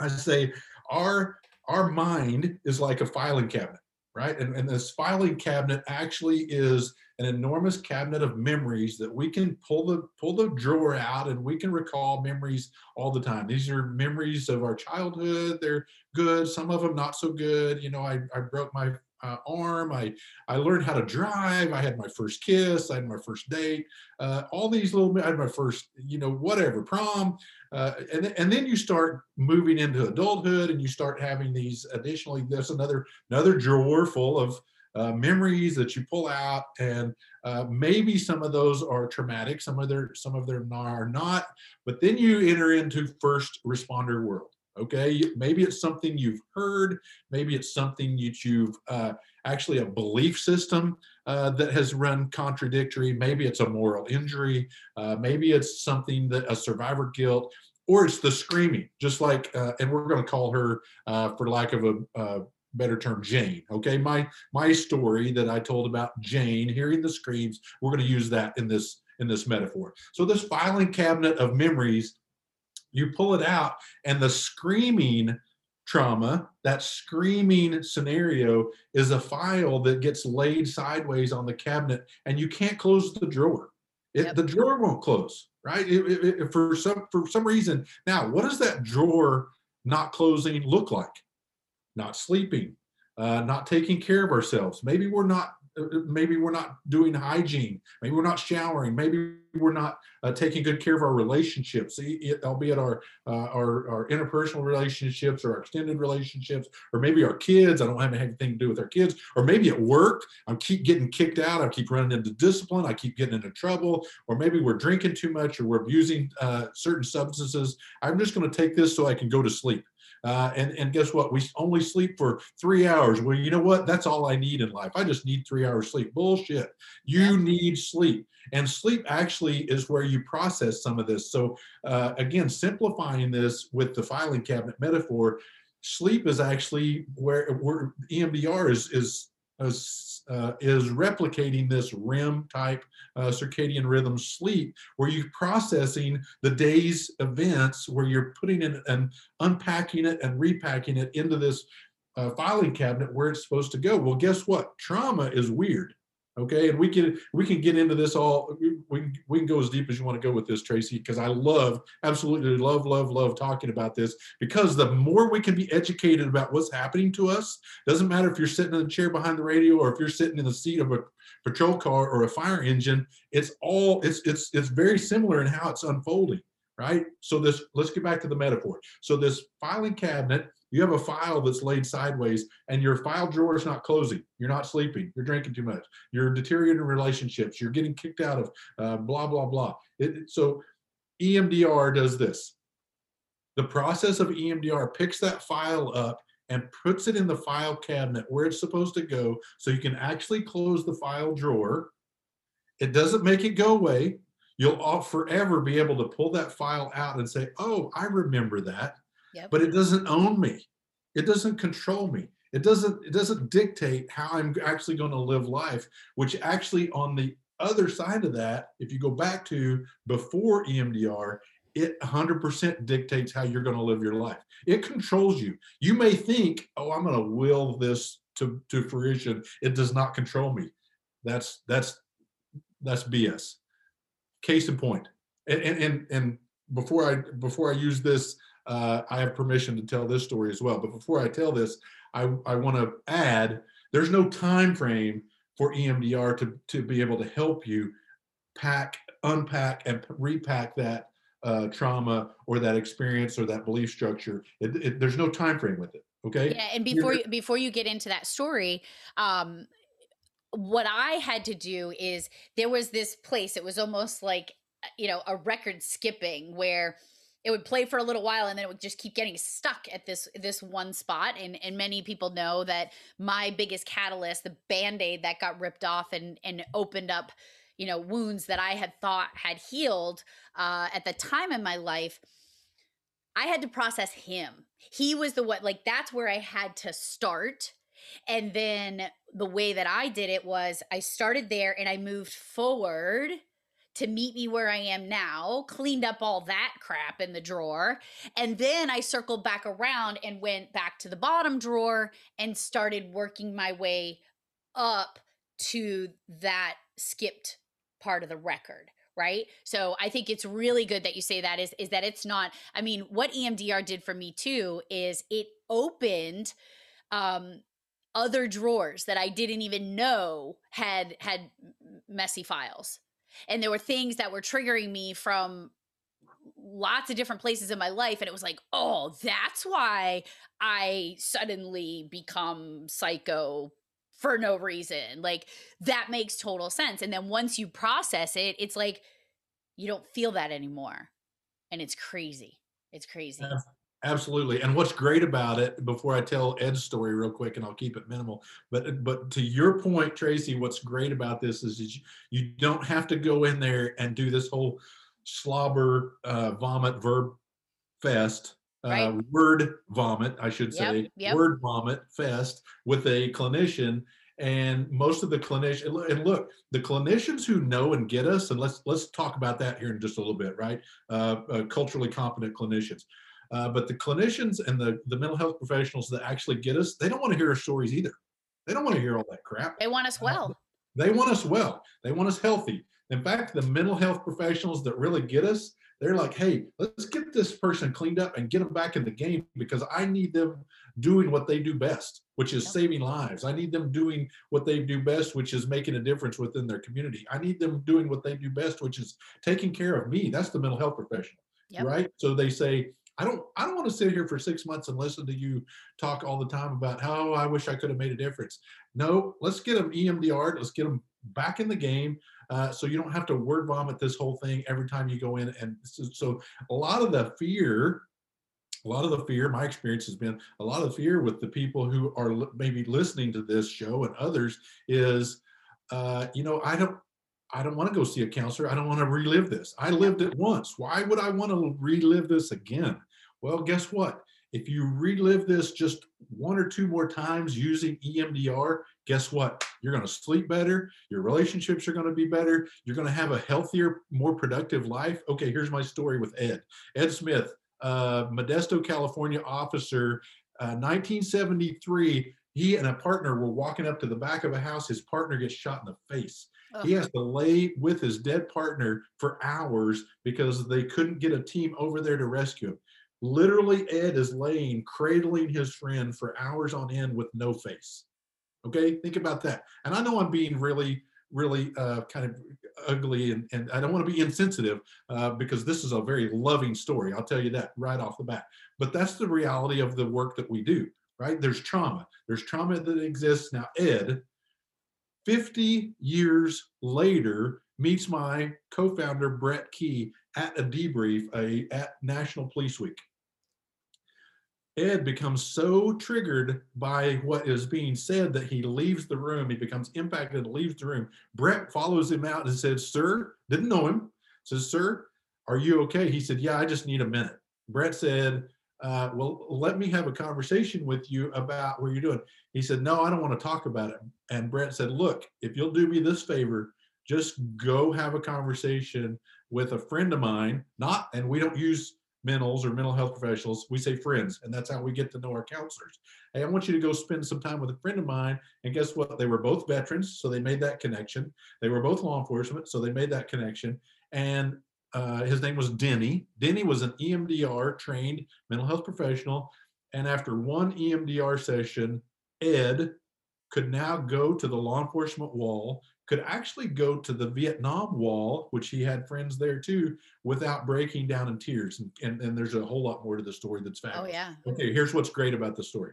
I say our our mind is like a filing cabinet, right? And, and this filing cabinet actually is an enormous cabinet of memories that we can pull the pull the drawer out and we can recall memories all the time. These are memories of our childhood. They're good. Some of them not so good. You know, I, I broke my uh, arm. I I learned how to drive. I had my first kiss. I had my first date. Uh, all these little. I had my first, you know, whatever prom. Uh, and and then you start moving into adulthood, and you start having these additionally. There's another another drawer full of uh, memories that you pull out, and uh, maybe some of those are traumatic. Some of their some of them are not. But then you enter into first responder world. Okay, maybe it's something you've heard. Maybe it's something that you've uh, actually a belief system uh, that has run contradictory. Maybe it's a moral injury. Uh, maybe it's something that a survivor guilt, or it's the screaming, just like, uh, and we're going to call her, uh, for lack of a better term, Jane. Okay, my my story that I told about Jane hearing the screams. We're going to use that in this in this metaphor. So this filing cabinet of memories, you pull it out, and the screaming trauma, that screaming scenario is a file that gets laid sideways on the cabinet and you can't close the drawer. It,
Yep.
The drawer won't close, right? It- it- for some for some reason. Now, what does that drawer not closing look like? Not sleeping, uh, not taking care of ourselves. Maybe we're not. uh, Maybe we're not doing hygiene. Maybe we're not showering. Maybe we're not uh, taking good care of our relationships, albeit our uh, our, our interpersonal relationships or our extended relationships, or maybe our kids. I don't have anything to do with our kids, or maybe at work, I keep getting kicked out. I keep running into discipline. I keep getting into trouble, or maybe we're drinking too much, or we're abusing uh, certain substances. I'm just going to take this so I can go to sleep. Uh, and and guess what? We only sleep for three hours. Well, you know what? That's all I need in life. I just need three hours sleep. Bullshit. You need sleep, and sleep actually is where you process some of this. So uh, again, simplifying this with the filing cabinet metaphor, sleep is actually where, where EMDR is is is, uh, is replicating this REM type uh, circadian rhythm sleep, where you're processing the day's events, where you're putting it and unpacking it and repacking it into this uh, filing cabinet where it's supposed to go. Well, guess what? Trauma is weird. Okay, and we can we can get into this all. We we can, go as deep as you want to go with this, Tracy, because I love absolutely love love love talking about this. Because the more we can be educated about what's happening to us, doesn't matter if you're sitting in the chair behind the radio or if you're sitting in the seat of a patrol car or a fire engine. It's all it's it's it's very similar in how it's unfolding, right? So this let's get back to the metaphor. So this filing cabinet, you have a file that's laid sideways, and your file drawer is not closing. You're not sleeping. You're drinking too much. You're deteriorating relationships. You're getting kicked out of uh, blah blah blah. It, so EMDR does this. The process of EMDR picks that file up and puts it in the file cabinet where it's supposed to go so you can actually close the file drawer. It doesn't make it go away. You'll all forever be able to pull that file out and say, oh, I remember that.
Yep.
But it doesn't own me. It doesn't control me. It doesn't, it doesn't dictate how I'm actually going to live life, which actually on the other side of that, if you go back to before EMDR, it 100% dictates how you're going to live your life. It controls you. You may think, "Oh, I'm going to will this to to fruition." It does not control me. That's that's that's BS. Case in. And and and, and before I before I use this, uh, I have permission to tell this story as well. But before I tell this, I I want to add: there's no time frame for EMDR to to be able to help you pack, unpack, and repack that uh, trauma or that experience or that belief structure. It, it, there's no time frame with it. Okay.
Yeah, and before you before you get into that story, um, what I had to do is there was this place. It was almost like uh, you know a record skipping where it would play for a little while and then it would just keep getting stuck at this this one spot and and many people know that my biggest catalyst the band-aid that got ripped off and and opened up you know wounds that i had thought had healed uh, at the time in my life i had to process him he was the what like that's where i had to start and then the way that i did it was i started there and i moved forward to meet me where I am now, cleaned up all that crap in the drawer. And then I circled back around and went back to the bottom drawer and started working my way up to that skipped part of the record right so i think it's really good that you say that is is that it's not i mean what emdr did for me too is it opened um other drawers that i didn't even know had had messy files. And there were things that were triggering me from lots of different places in my life and it was like oh that's why i suddenly become psycho for no reason. Like that makes total sense. And then once you process it it's like you don't feel that anymore. And it's crazy. It's crazy
Absolutely. And what's great about it, before I tell Ed's story real quick, and I'll keep it minimal, but but to your point, Tracy, what's great about this is, you, you don't have to go in there and do this whole slobber uh, vomit verb fest. Uh, right. word vomit, I should say, yep, yep. word vomit fest with a clinician and most of the clinicians and look the clinicians who know and get us and let's let's talk about that here in just a little bit right uh, uh, culturally competent clinicians uh, but the clinicians and the, the mental health professionals that actually get us, they don't want to hear our stories either. They don't want to hear all that crap.
They want us well. Uh,
they want us well. They want us healthy. In fact, the mental health professionals that really get us, they're like, hey, let's get this person cleaned up and get them back in the game because I need them doing what they do best, which is saving lives. I need them doing what they do best, which is making a difference within their community. I need them doing what they do best, which is taking care of me. That's the mental health professional. Yep. Right. So they say, I don't I don't want to sit here for six months and listen to you talk all the time about how I wish I could have made a difference. No, let's get them EMDR. Let's get them back in the game, uh, so you don't have to word vomit this whole thing every time you go in. And so, so a lot of the fear a lot of the fear my experience has been a lot of fear with the people who are maybe listening to this show and others is uh, you know i don't i don't want to go see a counselor i don't want to relive this i lived it once why would i want to relive this again well, guess what? If you relive this just one or two more times using EMDR, guess what? You're going to sleep better. Your relationships are going to be better. You're going to have a healthier, more productive life. Okay, here's my story with Ed. Ed Smith, uh, Modesto, California officer, uh, 1973. He and a partner were walking up to the back of a house. His partner gets shot in the face. He has to lay with his dead partner for hours because they couldn't get a team over there to rescue him. Literally, Ed is laying, cradling his friend for hours on end with no face. Okay, think about that. And I know I'm being really, really uh, kind of ugly, and, and I don't want to be insensitive uh, because this is a very loving story. I'll tell you that right off the bat. But that's the reality of the work that we do, right? There's trauma. There's trauma that exists. Now, Ed, 50 years later, meets my co-founder Brett Key at a debrief a, at National Police Week. Ed becomes so triggered by what is being said that he leaves the room. He becomes impacted and leaves the room. Brett follows him out and says, Sir, didn't know him, says, Sir, are you okay? He said, Yeah, I just need a minute. Brett said, uh, Well, let me have a conversation with you about what you're doing. He said, No, I don't want to talk about it. And Brett said, Look, if you'll do me this favor, just go have a conversation with a friend of mine, not, and we don't use mentals or mental health professionals, we say friends, and that's how we get to know our counselors. Hey, I want you to go spend some time with a friend of mine, and guess what? They were both veterans, so they made that connection. They were both law enforcement, so they made that connection. And uh, his name was Denny. Denny was an EMDR trained mental health professional. And after one EMDR session, Ed could now go to the law enforcement wall could actually go to the Vietnam Wall, which he had friends there too, without breaking down in tears. And, and, and there's a whole lot more to the story that's oh,
fabulous. Oh, yeah.
Okay, here's what's great about the story.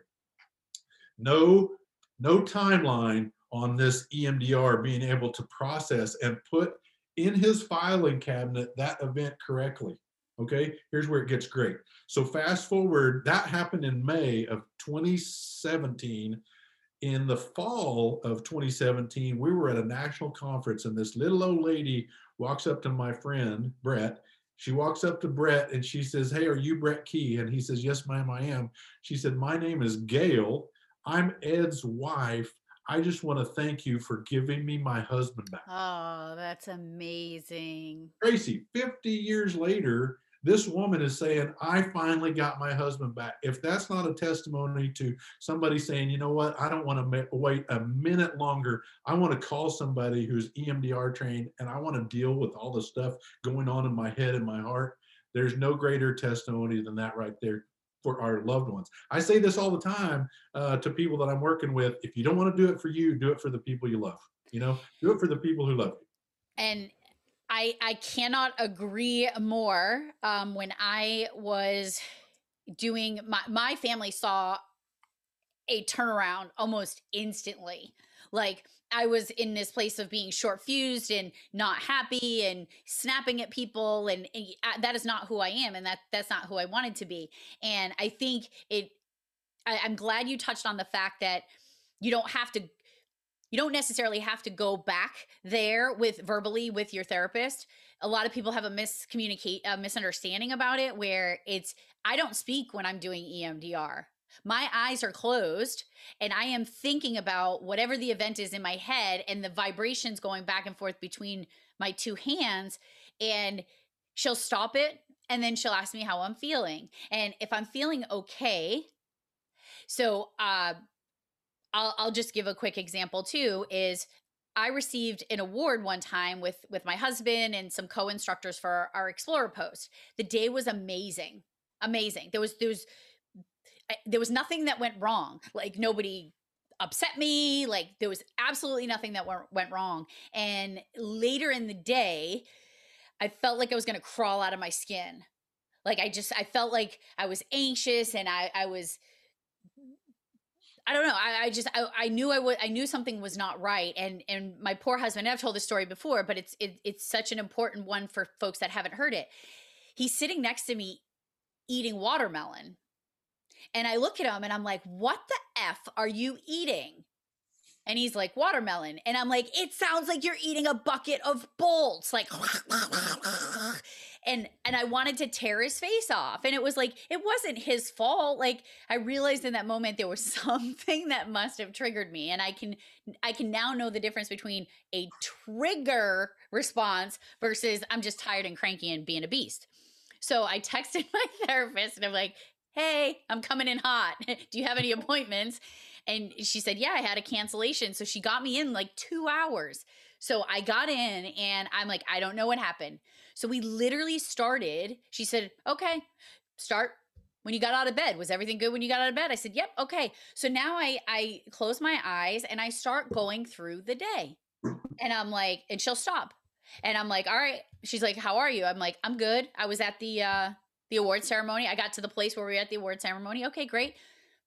No, no timeline on this EMDR being able to process and put in his filing cabinet that event correctly. Okay, here's where it gets great. So fast forward, that happened in May of 2017. In the fall of 2017, we were at a national conference, and this little old lady walks up to my friend Brett. She walks up to Brett and she says, Hey, are you Brett Key? And he says, Yes, ma'am, I am. She said, My name is Gail. I'm Ed's wife. I just want to thank you for giving me my husband back.
Oh, that's amazing.
Tracy, 50 years later, this woman is saying, I finally got my husband back. If that's not a testimony to somebody saying, you know what, I don't want to wait a minute longer. I want to call somebody who's EMDR trained and I want to deal with all the stuff going on in my head and my heart. There's no greater testimony than that right there for our loved ones. I say this all the time uh, to people that I'm working with. If you don't want to do it for you, do it for the people you love. You know, do it for the people who love you.
And I I cannot agree more. Um, when I was doing my my family saw a turnaround almost instantly. Like I was in this place of being short fused and not happy and snapping at people, and, and that is not who I am, and that that's not who I wanted to be. And I think it. I, I'm glad you touched on the fact that you don't have to you don't necessarily have to go back there with verbally with your therapist. A lot of people have a miscommunicate a misunderstanding about it where it's i don't speak when i'm doing emdr my eyes are closed and i am thinking about whatever the event is in my head and the vibrations going back and forth between my two hands and she'll stop it and then she'll ask me how i'm feeling. And if i'm feeling okay so uh I'll, I'll just give a quick example too is I received an award one time with with my husband and some co-instructors for our Explorer post. The day was amazing. Amazing. There was there was there was nothing that went wrong. Like nobody upset me, like there was absolutely nothing that went, went wrong. And later in the day, I felt like I was going to crawl out of my skin. Like I just I felt like I was anxious and I I was I don't know. I, I just I, I knew I would I knew something was not right, and and my poor husband. I've told this story before, but it's it, it's such an important one for folks that haven't heard it. He's sitting next to me eating watermelon, and I look at him and I'm like, "What the f are you eating?" And he's like, "Watermelon," and I'm like, "It sounds like you're eating a bucket of bolts." Like and and I wanted to tear his face off. And it was like it wasn't his fault. Like I realized in that moment there was something that must have triggered me and I can I can now know the difference between a trigger response versus I'm just tired and cranky and being a beast. So I texted my therapist and I'm like, "Hey, I'm coming in hot. Do you have any appointments?" And she said, Yeah, I had a cancellation. So she got me in like two hours. So I got in and I'm like, I don't know what happened. So we literally started. She said, Okay, start when you got out of bed. Was everything good when you got out of bed? I said yep okay. So now i i close my eyes and i start going through the day. And i'm like and she'll stop. And i'm like all right. She's like how are you? I'm like i'm good. I was at the uh the award ceremony. I got to the place where we were at the award ceremony. Okay great.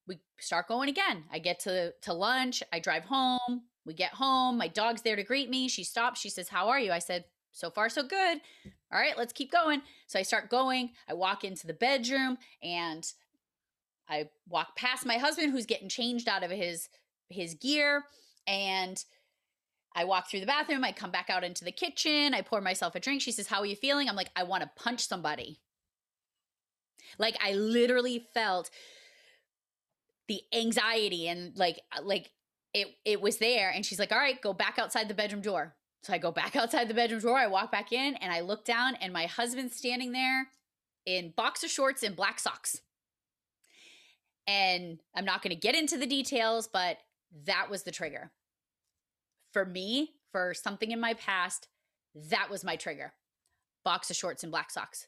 We start going again. I get to to lunch, I drive home, we get home, my dog's there to greet me. She stops, she says, "How are you?" I said, "So far so good." All right, let's keep going. So I start going. I walk into the bedroom and I walk past my husband who's getting changed out of his his gear and I walk through the bathroom, I come back out into the kitchen, I pour myself a drink. She says, "How are you feeling?" I'm like, "I want to punch somebody." Like I literally felt the anxiety and like uh, like it it was there and she's like all right go back outside the bedroom door so i go back outside the bedroom door i walk back in and i look down and my husband's standing there in boxer shorts and black socks. And i'm not going to get into the details but that was the trigger. For me for something in my past that was my trigger. Boxer shorts and black socks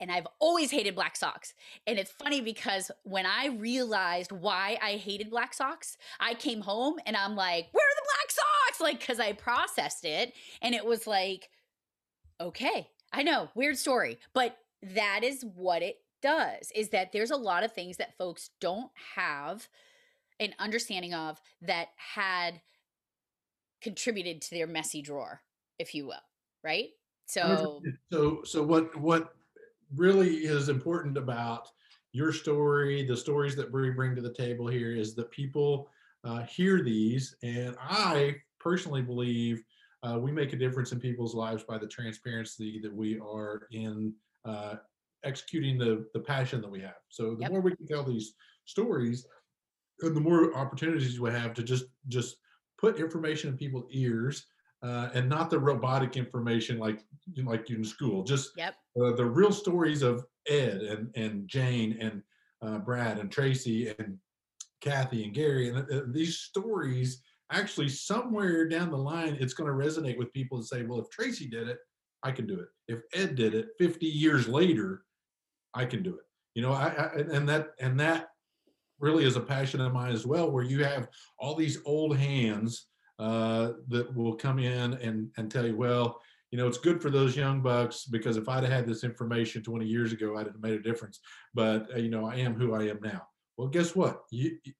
and I've always hated black socks. And it's funny because when I realized why I hated black socks, I came home and I'm like, where are the black socks? Like, because I processed it and it was like, okay, I know, weird story, but that is what it does is that there's a lot of things that folks don't have an understanding of that had contributed to their messy drawer, if you will, right? So,
so, so what, what, really is important about your story, the stories that we bring to the table here, is that people uh, hear these, and I personally believe uh, we make a difference in people's lives by the transparency that we are in uh, executing the the passion that we have. So the
Yep.
more we can tell these stories, and the more opportunities we have to just just put information in people's ears, uh, and not the robotic information like you know, like in school. Just
Yep.
uh, the real stories of Ed and and Jane and uh, Brad and Tracy and Kathy and Gary and uh, these stories actually somewhere down the line it's going to resonate with people and say, well, if Tracy did it, I can do it. If Ed did it 50 years later, I can do it. You know, I, I and that and that really is a passion of mine as well, where you have all these old hands uh, that will come in and and tell you, well, you know, it's good for those young bucks because if I'd have had this information 20 years ago, I'd have made a difference. But uh, you know, I am who I am now. Well, guess what? You, you-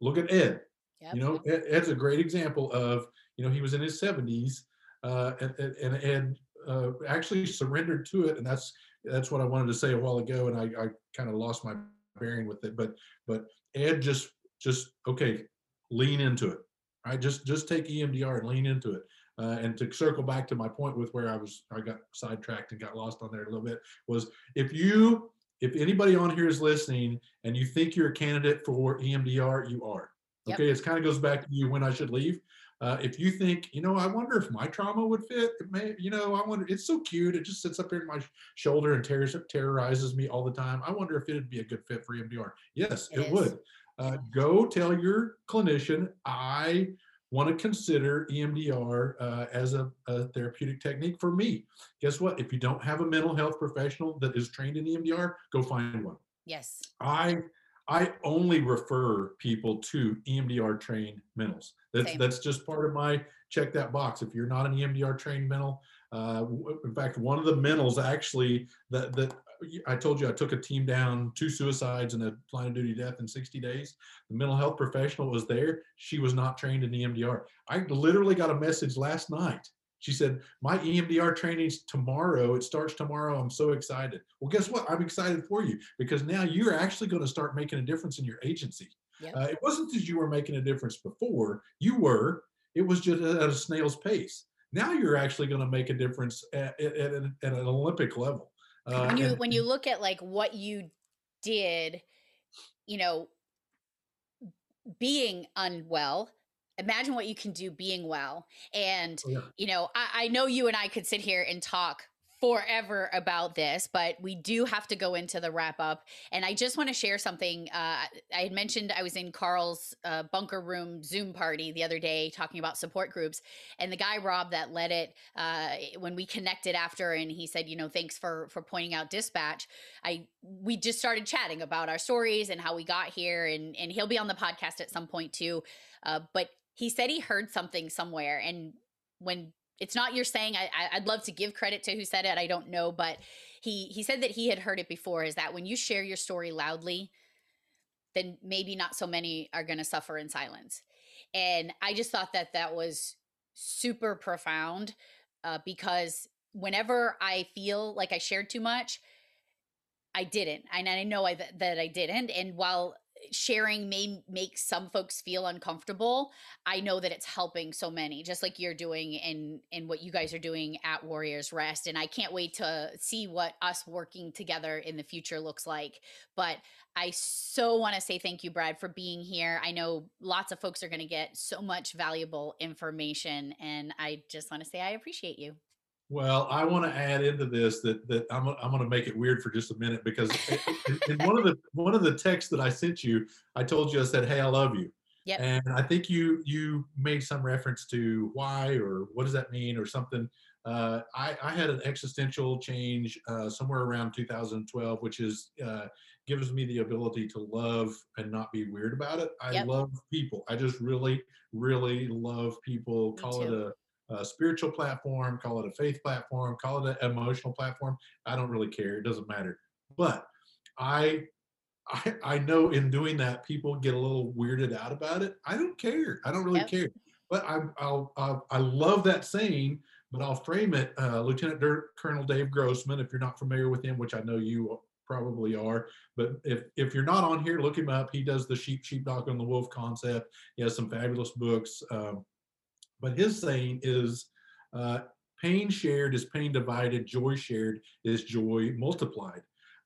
look at Ed.
Yep.
You know, Ed, Ed's a great example of you know he was in his 70s uh, and, and, Ed uh, actually surrendered to it, and that's that's what I wanted to say a while ago, and I, I kind of lost my bearing with it. But but Ed just just okay, lean into it. Right, just just take EMDR and lean into it. Uh, and to circle back to my point with where I was, I got sidetracked and got lost on there a little bit. Was if you, if anybody on here is listening and you think you're a candidate for EMDR, you are.
Yep.
Okay, it kind of goes back to you when I should leave. Uh, if you think, you know, I wonder if my trauma would fit, it may, you know, I wonder, it's so cute. It just sits up here in my sh- shoulder and terrors, terrorizes me all the time. I wonder if it'd be a good fit for EMDR. Yes,
It
it, would. Uh, go tell your clinician, I want to consider EMDR uh, as a, a therapeutic technique for me. Guess what? If you don't have a mental health professional that is trained in EMDR, go find one.
Yes.
I I only refer people to EMDR trained mentals. That's
Same.
that's just part of my check that box. If you're not an EMDR trained mental, uh, in fact, one of the mentals actually that that I told you I took a team down two suicides and a line of duty death in 60 days. The mental health professional was there. She was not trained in EMDR. I literally got a message last night. She said, My EMDR training's tomorrow. It starts tomorrow. I'm so excited. Well, guess what? I'm excited for you because now you're actually going to start making a difference in your agency.
Yep.
Uh, it wasn't that you were making a difference before, you were, it was just at a snail's pace. Now you're actually going to make a difference at, at, at, at an Olympic level. Uh,
when you
and-
when you look at like what you did, you know, being unwell, imagine what you can do being well. And
yeah.
you know, I, I know you and I could sit here and talk forever about this, but we do have to go into the wrap up. And I just want to share something. Uh, I had mentioned I was in Carl's uh, bunker room Zoom party the other day talking about support groups, and the guy Rob that led it uh, when we connected after, and he said, you know, thanks for for pointing out dispatch. I we just started chatting about our stories and how we got here, and and he'll be on the podcast at some point too. Uh, but he said he heard something somewhere, and when it's not your saying, I, I I'd love to give credit to who said it. I don't know, but he he said that he had heard it before. Is that when you share your story loudly, then maybe not so many are going to suffer in silence. And I just thought that that was super profound uh, because whenever I feel like I shared too much, I didn't. And I know I, that I didn't. And while sharing may make some folks feel uncomfortable, I know that it's helping so many, just like you're doing and and what you guys are doing at Warriors Rest. And I can't wait to see what us working together in the future looks like. But I so want to say thank you, Brad, for being here. I know lots of folks are going to get so much valuable information, and I just want to say I appreciate you.
Well, I want to add into this that that I'm I'm going to make it weird for just a minute because in, in one of the one of the texts that I sent you, I told you I said, "Hey, I love you,"
Yep.
and I think you you made some reference to why or what does that mean or something. Uh, I, I had an existential change uh, somewhere around 2012, which is uh, gives me the ability to love and not be weird about it. I
Yep.
love people. I just really, really love people.
Me
Call it a a spiritual platform, call it a faith platform, call it an emotional platform. I don't really care. It doesn't matter. But I, I, I know in doing that, people get a little weirded out about it. I don't care. I don't really
Yep.
care. But I, I'll, I'll, I love that saying but I'll frame it. Uh, Lieutenant Dirt Colonel Dave Grossman, if you're not familiar with him, which I know you probably are, but if if you're not on here, look him up. He does the sheep sheepdog on the wolf concept. He has some fabulous books. Um, but his saying is, uh, pain shared is pain divided. Joy shared is joy multiplied.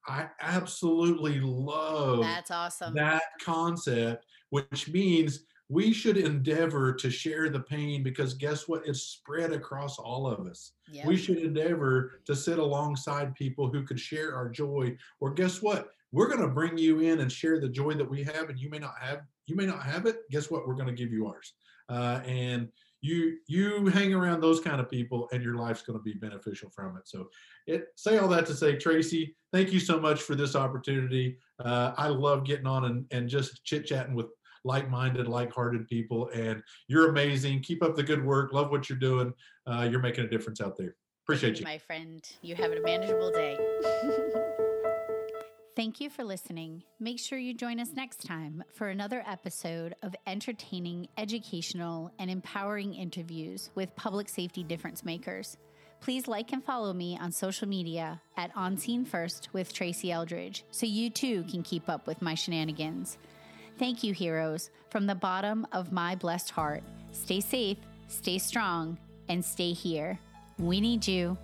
I absolutely love
that's awesome
that concept, which means we should endeavor to share the pain because guess what? It's spread across all of us. Yep. We should endeavor to sit alongside people who could share our joy. Or guess what? We're going to bring you in and share the joy that we have, and you may not have you may not have it. Guess what? We're going to give you ours. Uh, and you you hang around those kind of people, and your life's going to be beneficial from it. So, it say all that to say, Tracy, thank you so much for this opportunity. Uh, I love getting on and, and just chit chatting with like-minded, like-hearted people, and you're amazing. Keep up the good work. Love what you're doing. Uh, you're making a difference out there. Appreciate you, you,
my friend. You have a manageable day. Thank you for listening. Make sure you join us next time for another episode of entertaining, educational, and empowering interviews with public safety difference makers. Please like and follow me on social media at On Scene First with Tracy Eldridge so you too can keep up with my shenanigans. Thank you, heroes, from the bottom of my blessed heart. Stay safe, stay strong, and stay here. We need you.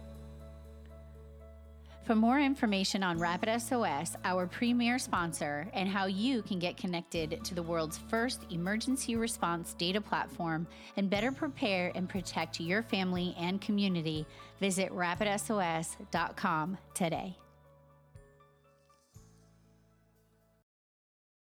For more information on Rapid SOS, our premier sponsor, and how you can get connected to the world's first emergency response data platform and better prepare and protect your family and community, visit rapidsos.com today.